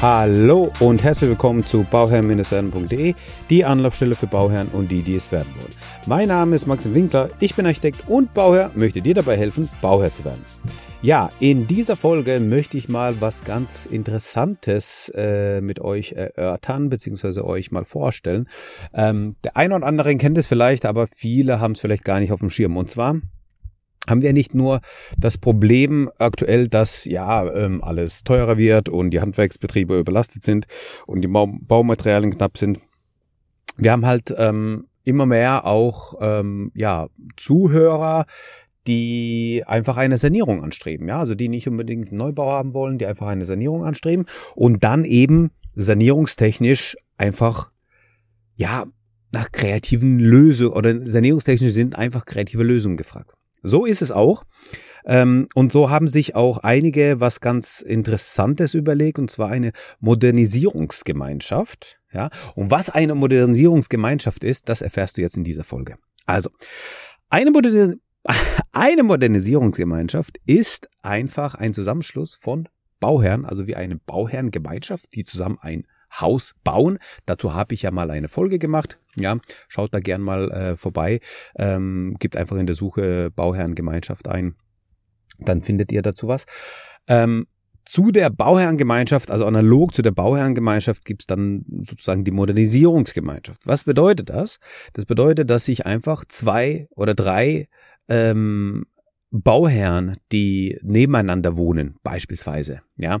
Hallo und herzlich willkommen zu bauherrn-werden.de, die Anlaufstelle für Bauherren und die, die es werden wollen. Mein Name ist Maxim Winkler, ich bin Architekt und Bauherr, möchte dir dabei helfen, Bauherr zu werden. Ja, in dieser Folge möchte ich mal was ganz Interessantes äh, mit euch erörtern, beziehungsweise euch mal vorstellen. Ähm, der eine oder andere kennt es vielleicht, aber viele haben es vielleicht gar nicht auf dem Schirm. Und zwar haben wir nicht nur das Problem aktuell, dass ja ähm, alles teurer wird und die Handwerksbetriebe überlastet sind und die Baumaterialien knapp sind. Wir haben halt ähm, immer mehr auch ähm, ja Zuhörer, die einfach eine Sanierung anstreben, ja, also die nicht unbedingt einen Neubau haben wollen, die einfach eine Sanierung anstreben und dann eben sanierungstechnisch einfach ja nach kreativen Lösungen oder sanierungstechnisch sind einfach kreative Lösungen gefragt. So ist es auch. Ähm, und so haben sich auch einige was ganz Interessantes überlegt, und zwar eine Modernisierungsgemeinschaft. Ja, und was eine Modernisierungsgemeinschaft ist, das erfährst du jetzt in dieser Folge. Also, eine, Modernis eine Modernisierungsgemeinschaft ist einfach ein Zusammenschluss von Bauherren, also wie eine Bauherrengemeinschaft, die zusammen ein Haus bauen. Dazu habe ich ja mal eine Folge gemacht. Ja, schaut da gern mal äh, vorbei. Ähm, gibt einfach in der Suche Bauherrengemeinschaft ein. Dann findet ihr dazu was. Ähm, zu der Bauherrengemeinschaft, also analog zu der Bauherrengemeinschaft, gibt es dann sozusagen die Modernisierungsgemeinschaft. Was bedeutet das? Das bedeutet, dass sich einfach zwei oder drei ähm, Bauherren, die nebeneinander wohnen, beispielsweise, ja,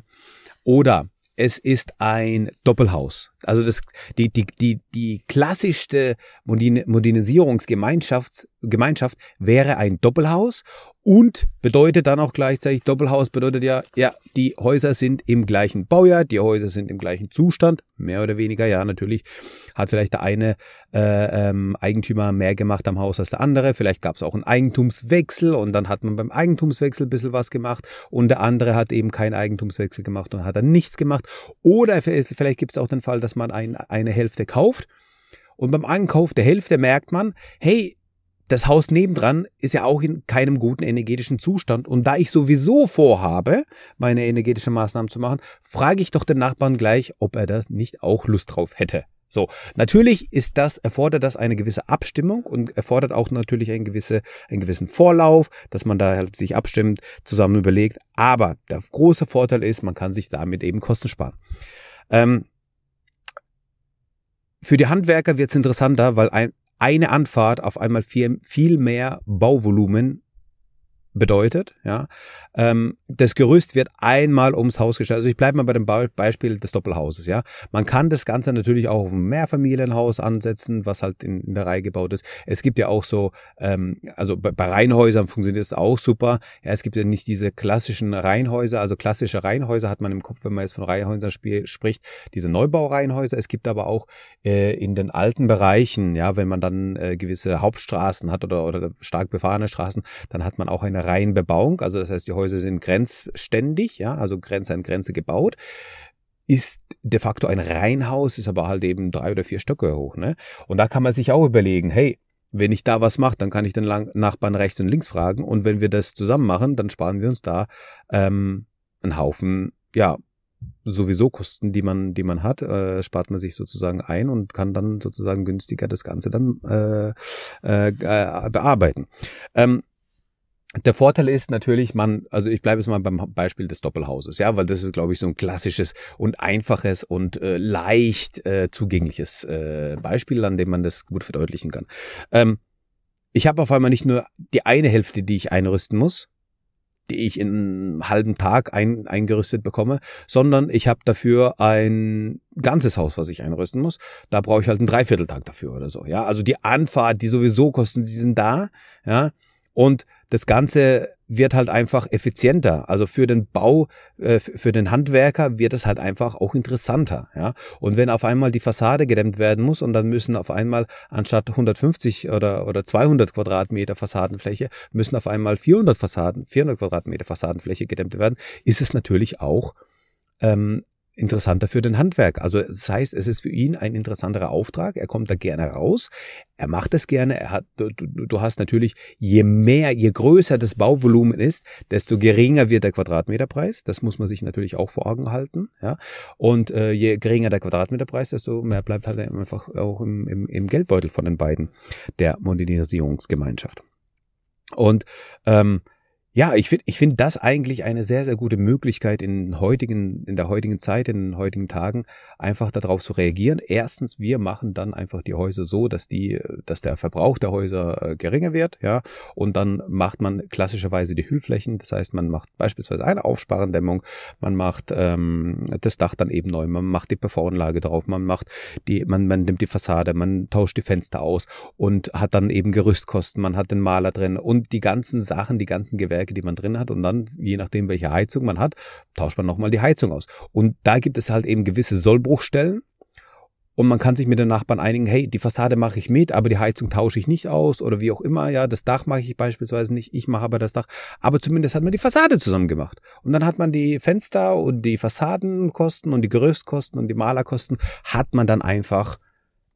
oder es ist ein Doppelhaus. Also das, die, die, die, die klassischste Modernisierungsgemeinschaft Gemeinschaft wäre ein Doppelhaus und bedeutet dann auch gleichzeitig, Doppelhaus bedeutet ja, ja, die Häuser sind im gleichen Baujahr, die Häuser sind im gleichen Zustand, mehr oder weniger, ja, natürlich hat vielleicht der eine äh, ähm, Eigentümer mehr gemacht am Haus als der andere, vielleicht gab es auch einen Eigentumswechsel und dann hat man beim Eigentumswechsel ein bisschen was gemacht und der andere hat eben keinen Eigentumswechsel gemacht und hat dann nichts gemacht. Oder vielleicht gibt es auch den Fall, dass man ein, eine Hälfte kauft und beim Ankauf der Hälfte merkt man, hey, das Haus nebendran ist ja auch in keinem guten energetischen Zustand. Und da ich sowieso vorhabe, meine energetischen Maßnahmen zu machen, frage ich doch den Nachbarn gleich, ob er da nicht auch Lust drauf hätte. So, natürlich ist das, erfordert das eine gewisse Abstimmung und erfordert auch natürlich einen, gewisse, einen gewissen Vorlauf, dass man da halt sich abstimmt, zusammen überlegt. Aber der große Vorteil ist, man kann sich damit eben Kosten sparen. Ähm, für die Handwerker wird es interessanter, weil ein, eine Anfahrt auf einmal viel, viel mehr Bauvolumen bedeutet. Ja, ähm, das Gerüst wird einmal ums Haus gestellt. Also ich bleibe mal bei dem Beispiel des Doppelhauses. Ja, man kann das Ganze natürlich auch auf ein Mehrfamilienhaus ansetzen, was halt in, in der Reihe gebaut ist. Es gibt ja auch so, ähm, also bei, bei Reihenhäusern funktioniert es auch super. Ja, es gibt ja nicht diese klassischen Reihenhäuser. Also klassische Reihenhäuser hat man im Kopf, wenn man jetzt von Reihenhäusern spricht. Diese Neubaureihenhäuser. Es gibt aber auch äh, in den alten Bereichen, ja, wenn man dann äh, gewisse Hauptstraßen hat oder oder stark befahrene Straßen, dann hat man auch eine Reihenbebauung, also das heißt, die Häuser sind grenzständig, ja, also Grenze an Grenze gebaut ist de facto ein Reihenhaus, ist aber halt eben drei oder vier Stöcke hoch. Ne? Und da kann man sich auch überlegen, hey, wenn ich da was mache, dann kann ich den Nachbarn rechts und links fragen. Und wenn wir das zusammen machen, dann sparen wir uns da ähm, einen Haufen, ja, sowieso Kosten, die man, die man hat, äh, spart man sich sozusagen ein und kann dann sozusagen günstiger das Ganze dann äh, äh, äh bearbeiten. Ähm, der Vorteil ist natürlich, man, also ich bleibe jetzt mal beim Beispiel des Doppelhauses, ja, weil das ist, glaube ich, so ein klassisches und einfaches und äh, leicht äh, zugängliches äh, Beispiel, an dem man das gut verdeutlichen kann. Ähm, ich habe auf einmal nicht nur die eine Hälfte, die ich einrüsten muss, die ich in einem halben Tag ein, eingerüstet bekomme, sondern ich habe dafür ein ganzes Haus, was ich einrüsten muss. Da brauche ich halt einen Dreivierteltag dafür oder so. Ja, also die Anfahrt, die sowieso kosten, die sind da. Ja, und das Ganze wird halt einfach effizienter. Also für den Bau, äh, für den Handwerker wird es halt einfach auch interessanter. Ja? Und wenn auf einmal die Fassade gedämmt werden muss und dann müssen auf einmal anstatt 150 oder, oder 200 Quadratmeter Fassadenfläche, müssen auf einmal 400 Fassaden, 400 Quadratmeter Fassadenfläche gedämmt werden, ist es natürlich auch ähm, interessanter für den Handwerk. Also das heißt, es ist für ihn ein interessanterer Auftrag. Er kommt da gerne raus. Er macht es gerne. Er hat, du, du hast natürlich, je mehr, je größer das Bauvolumen ist, desto geringer wird der Quadratmeterpreis. Das muss man sich natürlich auch vor Augen halten. Ja? Und äh, je geringer der Quadratmeterpreis, desto mehr bleibt halt einfach auch im, im, im Geldbeutel von den beiden der Modernisierungsgemeinschaft. Und ähm, ja, ich finde ich finde das eigentlich eine sehr, sehr gute Möglichkeit in heutigen, in der heutigen Zeit, in den heutigen Tagen, einfach darauf zu reagieren. Erstens, wir machen dann einfach die Häuser so, dass die, dass der Verbrauch der Häuser äh, geringer wird, ja, und dann macht man klassischerweise die Hüllflächen. Das heißt, man macht beispielsweise eine Aufsparendämmung, man macht ähm, das Dach dann eben neu, man macht die PV-Anlage drauf, man macht die, man, man nimmt die Fassade, man tauscht die Fenster aus und hat dann eben Gerüstkosten, man hat den Maler drin und die ganzen Sachen, die ganzen Gewerke Kraftwerke, die man drin hat und dann, je nachdem, welche Heizung man hat, tauscht man nochmal die Heizung aus. Und da gibt es halt eben gewisse Sollbruchstellen, und man kann sich mit den Nachbarn einigen, hey, die Fassade mache ich mit, aber die Heizung tausche ich nicht aus oder wie auch immer, ja, das Dach mache ich beispielsweise nicht, ich mache aber das Dach, aber zumindest hat man die Fassade zusammen gemacht. Und dann hat man die Fenster und die Fassadenkosten und die Gerüstkosten und die Malerkosten hat man dann einfach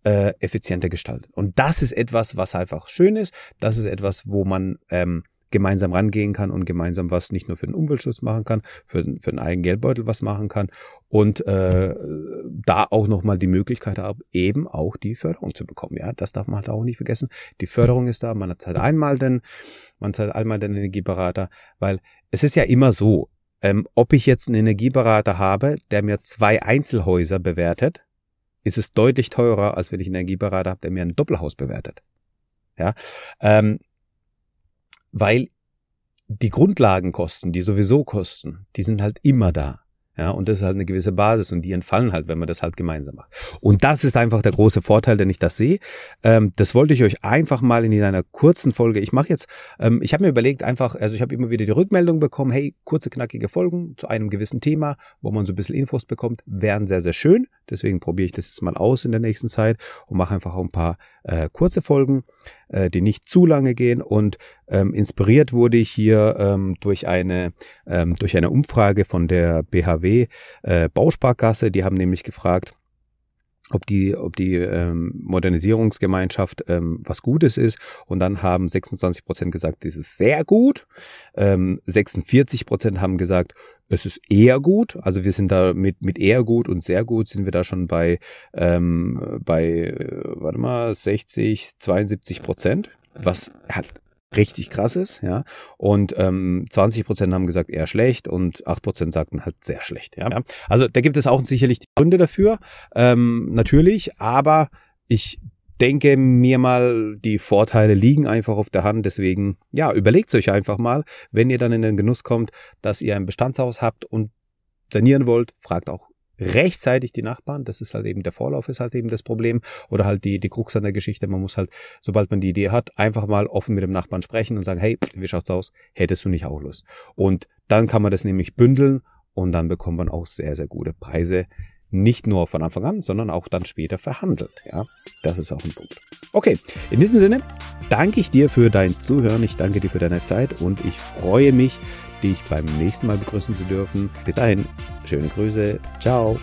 äh, effizienter gestaltet. Und das ist etwas, was einfach schön ist, das ist etwas, wo man ähm, gemeinsam rangehen kann und gemeinsam was nicht nur für den Umweltschutz machen kann, für, für den eigenen Geldbeutel was machen kann und äh, da auch nochmal die Möglichkeit haben, eben auch die Förderung zu bekommen. Ja, das darf man halt auch nicht vergessen. Die Förderung ist da, man hat halt einmal den, man hat einmal den Energieberater, weil es ist ja immer so, ähm, ob ich jetzt einen Energieberater habe, der mir zwei Einzelhäuser bewertet, ist es deutlich teurer, als wenn ich einen Energieberater habe, der mir ein Doppelhaus bewertet. Ja, ähm, weil die Grundlagenkosten, die sowieso kosten, die sind halt immer da. Ja, und das ist halt eine gewisse Basis und die entfallen halt, wenn man das halt gemeinsam macht. Und das ist einfach der große Vorteil, den ich das sehe. Ähm, das wollte ich euch einfach mal in einer kurzen Folge. Ich mache jetzt, ähm, ich habe mir überlegt, einfach, also ich habe immer wieder die Rückmeldung bekommen, hey, kurze, knackige Folgen zu einem gewissen Thema, wo man so ein bisschen Infos bekommt, wären sehr, sehr schön. Deswegen probiere ich das jetzt mal aus in der nächsten Zeit und mache einfach auch ein paar äh, kurze Folgen, äh, die nicht zu lange gehen. Und ähm, inspiriert wurde ich hier ähm, durch eine ähm, durch eine Umfrage von der BHW äh, Bausparkasse. Die haben nämlich gefragt, ob die, ob die ähm, Modernisierungsgemeinschaft ähm, was Gutes ist. Und dann haben 26 Prozent gesagt, das ist sehr gut. Ähm, 46 Prozent haben gesagt, es ist eher gut. Also wir sind da mit, mit eher gut und sehr gut sind wir da schon bei, ähm, bei, äh, warte mal, 60, 72 Prozent. Was halt richtig krass ist, ja. Und ähm, 20 Prozent haben gesagt eher schlecht und 8 Prozent sagten halt sehr schlecht, ja. Also da gibt es auch sicherlich Gründe dafür, ähm, natürlich, aber ich denke mir mal, die Vorteile liegen einfach auf der Hand. Deswegen, ja, überlegt euch einfach mal, wenn ihr dann in den Genuss kommt, dass ihr ein Bestandshaus habt und sanieren wollt, fragt auch rechtzeitig die Nachbarn. Das ist halt eben der Vorlauf ist halt eben das Problem oder halt die die Krux an der Geschichte. Man muss halt, sobald man die Idee hat, einfach mal offen mit dem Nachbarn sprechen und sagen, hey, wie schaut's aus? Hättest du nicht auch Lust? Und dann kann man das nämlich bündeln und dann bekommt man auch sehr sehr gute Preise. Nicht nur von Anfang an, sondern auch dann später verhandelt. Ja, das ist auch ein Punkt. Okay, in diesem Sinne danke ich dir für dein Zuhören. Ich danke dir für deine Zeit und ich freue mich, dich beim nächsten Mal begrüßen zu dürfen. Bis dahin, schöne Grüße. Ciao.